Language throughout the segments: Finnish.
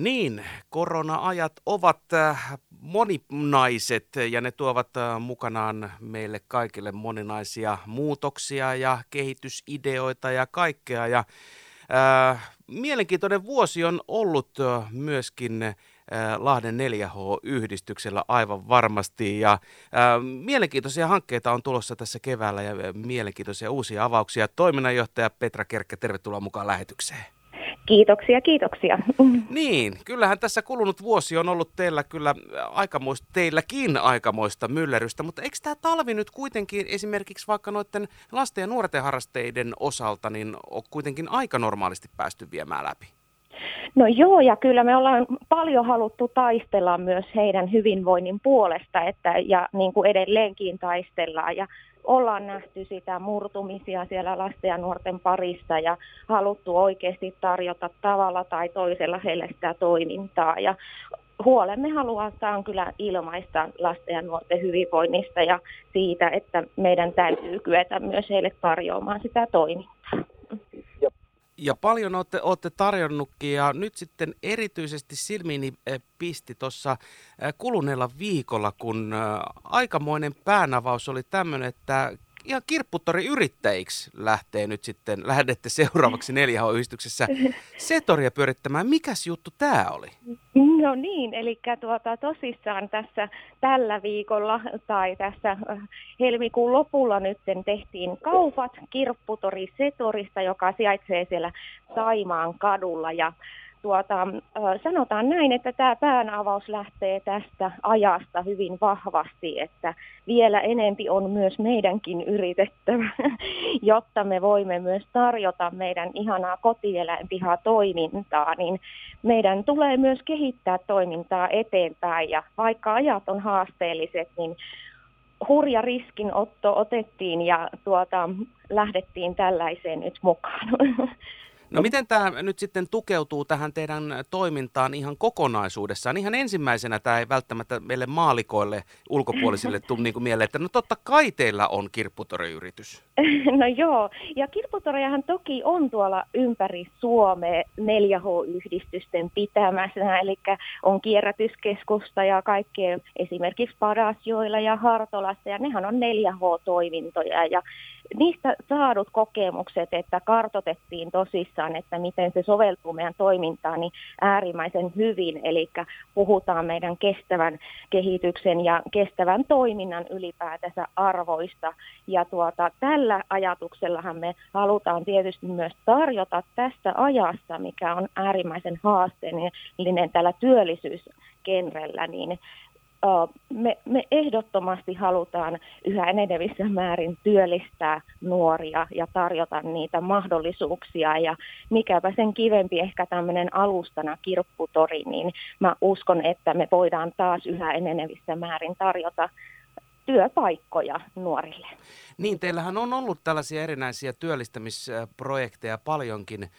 Niin, korona-ajat ovat äh, moninaiset ja ne tuovat äh, mukanaan meille kaikille moninaisia muutoksia ja kehitysideoita ja kaikkea. Ja, äh, mielenkiintoinen vuosi on ollut äh, myöskin äh, Lahden 4H-yhdistyksellä aivan varmasti. Ja äh, mielenkiintoisia hankkeita on tulossa tässä keväällä ja mielenkiintoisia uusia avauksia. Toiminnanjohtaja Petra Kerkkä, tervetuloa mukaan lähetykseen. Kiitoksia, kiitoksia. Niin, kyllähän tässä kulunut vuosi on ollut teillä kyllä aikamoista, teilläkin aikamoista myllerrystä, mutta eikö tämä talvi nyt kuitenkin esimerkiksi vaikka noiden lasten ja nuorten harrasteiden osalta, niin on kuitenkin aika normaalisti päästy viemään läpi? No joo, ja kyllä me ollaan paljon haluttu taistella myös heidän hyvinvoinnin puolesta, että, ja niin kuin edelleenkin taistellaan. Ja ollaan nähty sitä murtumisia siellä lasten ja nuorten parissa ja haluttu oikeasti tarjota tavalla tai toisella heille sitä toimintaa. Ja huolemme halutaan kyllä ilmaista lasten ja nuorten hyvinvoinnista ja siitä, että meidän täytyy kyetä myös heille tarjoamaan sitä toimintaa ja paljon olette, olette tarjonnutkin ja nyt sitten erityisesti silmiini eh, pisti tuossa eh, kuluneella viikolla, kun eh, aikamoinen päänavaus oli tämmöinen, että ihan kirpputori-yrittäjiksi lähtee nyt sitten, lähdette seuraavaksi 4H-yhdistyksessä Setoria pyörittämään. Mikäs juttu tämä oli? No niin, eli tuota, tosissaan tässä tällä viikolla tai tässä helmikuun lopulla nyt tehtiin kaupat Kirpputori Setorista, joka sijaitsee siellä Saimaan kadulla. Ja tuota, sanotaan näin, että tämä päänavaus lähtee tästä ajasta hyvin vahvasti, että vielä enempi on myös meidänkin yritettävä, jotta me voimme myös tarjota meidän ihanaa kotieläinpihaa toimintaa, niin meidän tulee myös kehittää toimintaa eteenpäin ja vaikka ajat on haasteelliset, niin hurja riskinotto otettiin ja tuota, lähdettiin tällaiseen nyt mukaan. No miten tämä nyt sitten tukeutuu tähän teidän toimintaan ihan kokonaisuudessaan? Ihan ensimmäisenä tämä ei välttämättä meille maalikoille ulkopuolisille tule niin mieleen, että no totta kai teillä on kirpputoriyritys. No joo, ja kirpputorejahan toki on tuolla ympäri Suomea 4H-yhdistysten pitämässä, eli on kierrätyskeskusta ja kaikkea esimerkiksi Padasjoilla ja Hartolassa, ja nehän on 4H-toimintoja, ja niistä saadut kokemukset, että kartotettiin tosissaan, että miten se soveltuu meidän toimintaan, niin äärimmäisen hyvin. Eli puhutaan meidän kestävän kehityksen ja kestävän toiminnan ylipäätänsä arvoista. Ja tuota, tällä ajatuksellahan me halutaan tietysti myös tarjota tästä ajasta, mikä on äärimmäisen haasteellinen tällä työllisyyskenrellä, niin me, me ehdottomasti halutaan yhä enenevissä määrin työllistää nuoria ja tarjota niitä mahdollisuuksia. Ja mikäpä sen kivempi ehkä tämmöinen alustana kirpputori, niin mä uskon, että me voidaan taas yhä enenevissä määrin tarjota työpaikkoja nuorille. Niin, teillähän on ollut tällaisia erinäisiä työllistämisprojekteja paljonkin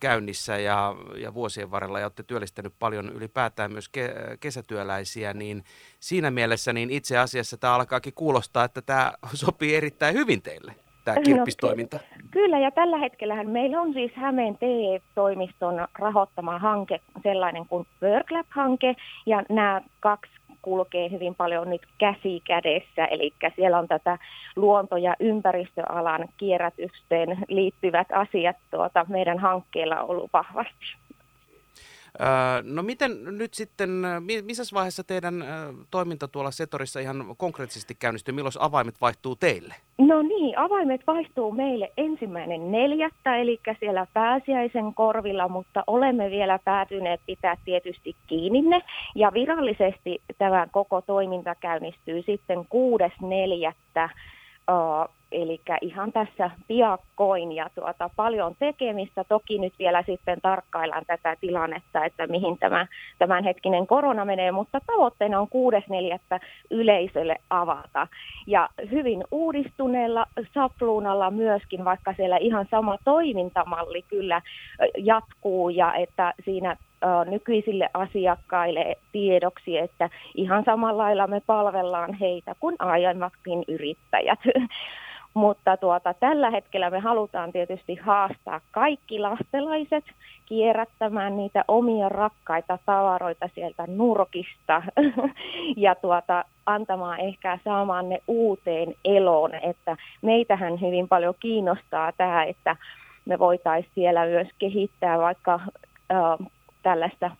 käynnissä ja, ja vuosien varrella ja olette työllistänyt paljon ylipäätään myös ke, kesätyöläisiä, niin siinä mielessä niin itse asiassa tämä alkaakin kuulostaa, että tämä sopii erittäin hyvin teille tämä no, kirppistoiminta? No, kyllä, ja tällä hetkellähän meillä on siis Hämeen TE-toimiston rahoittama hanke, sellainen kuin WorkLab-hanke, ja nämä kaksi kulkee hyvin paljon nyt käsi kädessä, eli siellä on tätä luonto- ja ympäristöalan kierrätykseen liittyvät asiat tuota, meidän hankkeella ollut vahvasti. No miten nyt sitten, missä vaiheessa teidän toiminta tuolla Setorissa ihan konkreettisesti käynnistyy? Milloin avaimet vaihtuu teille? No niin, avaimet vaihtuu meille ensimmäinen neljättä, eli siellä pääsiäisen korvilla, mutta olemme vielä päätyneet pitää tietysti kiinni ne. Ja virallisesti tämä koko toiminta käynnistyy sitten kuudes neljättä Eli ihan tässä piakkoin ja tuota, paljon tekemistä. Toki nyt vielä sitten tarkkaillaan tätä tilannetta, että mihin tämä tämänhetkinen korona menee, mutta tavoitteena on 6.4. yleisölle avata. Ja hyvin uudistuneella sapluunalla myöskin, vaikka siellä ihan sama toimintamalli kyllä jatkuu ja että siinä nykyisille asiakkaille tiedoksi, että ihan samalla lailla me palvellaan heitä kuin aiemmatkin yrittäjät. Mutta tuota, tällä hetkellä me halutaan tietysti haastaa kaikki lastelaiset kierrättämään niitä omia rakkaita tavaroita sieltä nurkista ja tuota, antamaan ehkä saamaan ne uuteen eloon. Että meitähän hyvin paljon kiinnostaa tämä, että me voitaisiin siellä myös kehittää vaikka äh, tällaista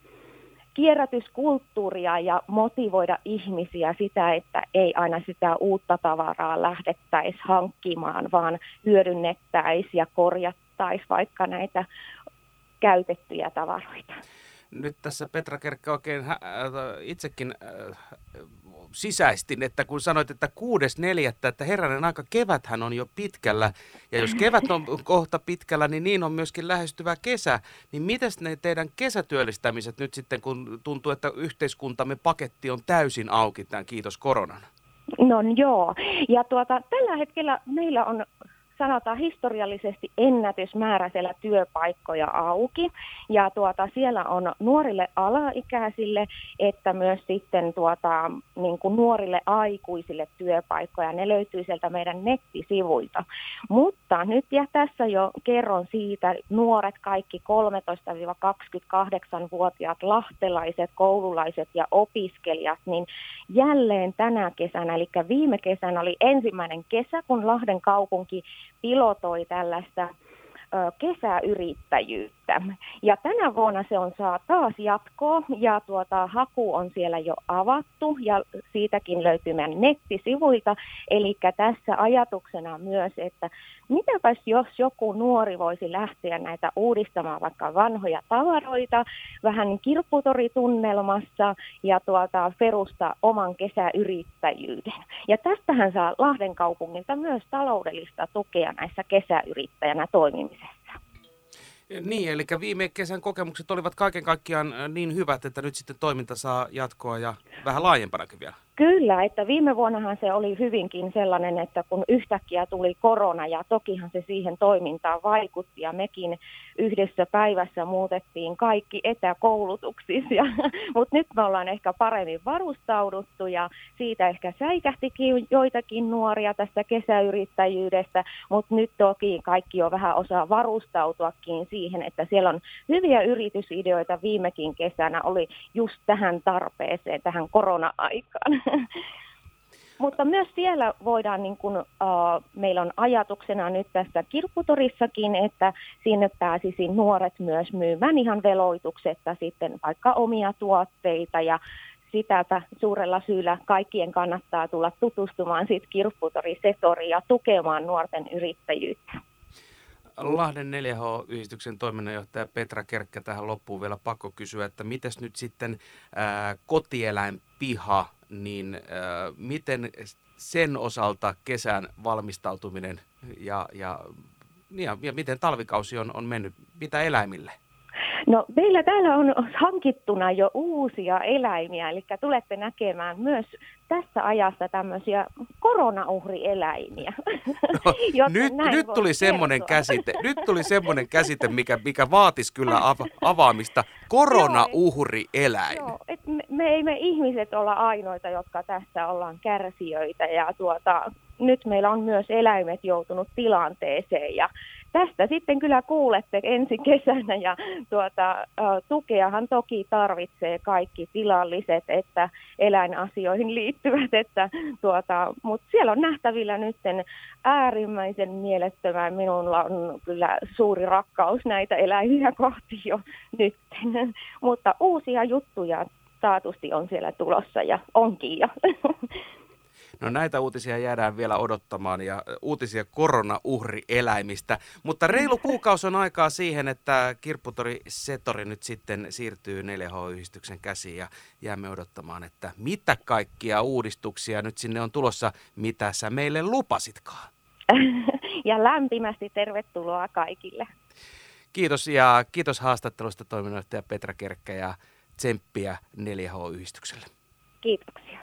kierrätyskulttuuria ja motivoida ihmisiä sitä, että ei aina sitä uutta tavaraa lähdettäisi hankkimaan, vaan hyödynnettäisiin ja korjattaisiin vaikka näitä käytettyjä tavaroita. Nyt tässä Petra Kerkkä oikein hä- itsekin äh, sisäistin, että kun sanoit, että kuudes neljättä, että herranen aika keväthän on jo pitkällä, ja jos kevät on kohta pitkällä, niin niin on myöskin lähestyvä kesä, niin mitäs ne teidän kesätyöllistämiset nyt sitten, kun tuntuu, että yhteiskuntamme paketti on täysin auki tämän kiitos koronan? No joo, ja tuota, tällä hetkellä meillä on sanotaan historiallisesti ennätysmääräisellä työpaikkoja auki. Ja tuota, siellä on nuorille alaikäisille että myös sitten tuota, niin kuin nuorille aikuisille työpaikkoja. Ne löytyy sieltä meidän nettisivuilta. Mutta nyt ja tässä jo kerron siitä, nuoret kaikki 13-28-vuotiaat lahtelaiset, koululaiset ja opiskelijat, niin jälleen tänä kesänä, eli viime kesänä oli ensimmäinen kesä, kun Lahden kaupunki pilotoi tällaista kesäyrittäjyyttä. Ja tänä vuonna se on saa taas jatkoa ja tuota, haku on siellä jo avattu ja siitäkin löytyy meidän nettisivuilta. Eli tässä ajatuksena myös, että mitäpäs jos joku nuori voisi lähteä näitä uudistamaan vaikka vanhoja tavaroita vähän kirpputoritunnelmassa ja tuota, perustaa oman kesäyrittäjyyden. Ja tästähän saa Lahden kaupungilta myös taloudellista tukea näissä kesäyrittäjänä toimimisessa. Niin, eli viime kesän kokemukset olivat kaiken kaikkiaan niin hyvät, että nyt sitten toiminta saa jatkoa ja vähän laajempanakin vielä. Kyllä, että viime vuonnahan se oli hyvinkin sellainen, että kun yhtäkkiä tuli korona ja tokihan se siihen toimintaan vaikutti ja mekin yhdessä päivässä muutettiin kaikki etäkoulutuksissa, mutta nyt me ollaan ehkä paremmin varustauduttu ja siitä ehkä säikähtikin joitakin nuoria tästä kesäyrittäjyydestä, mutta nyt toki kaikki jo vähän osaa varustautuakin siihen, että siellä on hyviä yritysideoita viimekin kesänä oli just tähän tarpeeseen, tähän korona-aikaan. Mutta myös siellä voidaan, niin kuin, uh, meillä on ajatuksena nyt tässä kirpputorissakin, että sinne pääsisi nuoret myös myymään ihan veloituksetta sitten vaikka omia tuotteita ja sitäpä suurella syyllä kaikkien kannattaa tulla tutustumaan siitä kirpputorisetoriin ja tukemaan nuorten yrittäjyyttä. Lahden 4H-yhdistyksen toiminnanjohtaja Petra Kerkkä tähän loppuun vielä pakko kysyä, että mitäs nyt sitten ää, kotieläinpiha, niin ää, miten sen osalta kesän valmistautuminen ja, ja, ja, ja miten talvikausi on, on mennyt, mitä eläimille? No meillä täällä on hankittuna jo uusia eläimiä, eli tulette näkemään myös tässä ajassa tämmöisiä koronauhrieläimiä. No, nyt, nyt tuli semmoinen käsite, nyt tuli semmoinen käsite, mikä, mikä vaatisi kyllä ava, avaamista. Koronauhrieläin. Joo, et me, me ei me ihmiset olla ainoita, jotka tässä ollaan kärsijöitä. Ja tuota, nyt meillä on myös eläimet joutunut tilanteeseen. Ja tästä sitten kyllä kuulette ensi kesänä. Ja tuota, tukeahan toki tarvitsee kaikki tilalliset, että eläinasioihin liittyvät, että tuota, mutta siellä on nähtävillä nyt äärimmäisen mielettömän, minulla on kyllä suuri rakkaus näitä eläimiä kohti jo nyt, mutta uusia juttuja taatusti on siellä tulossa ja onkin jo. No näitä uutisia jäädään vielä odottamaan ja uutisia koronauhrieläimistä. Mutta reilu kuukausi on aikaa siihen, että Kirpputori Setori nyt sitten siirtyy 4H-yhdistyksen käsiin ja jäämme odottamaan, että mitä kaikkia uudistuksia nyt sinne on tulossa, mitä sä meille lupasitkaan. Ja lämpimästi tervetuloa kaikille. Kiitos ja kiitos haastattelusta toiminnanjohtaja Petra Kerkkä ja tsemppiä 4H-yhdistykselle. Kiitoksia.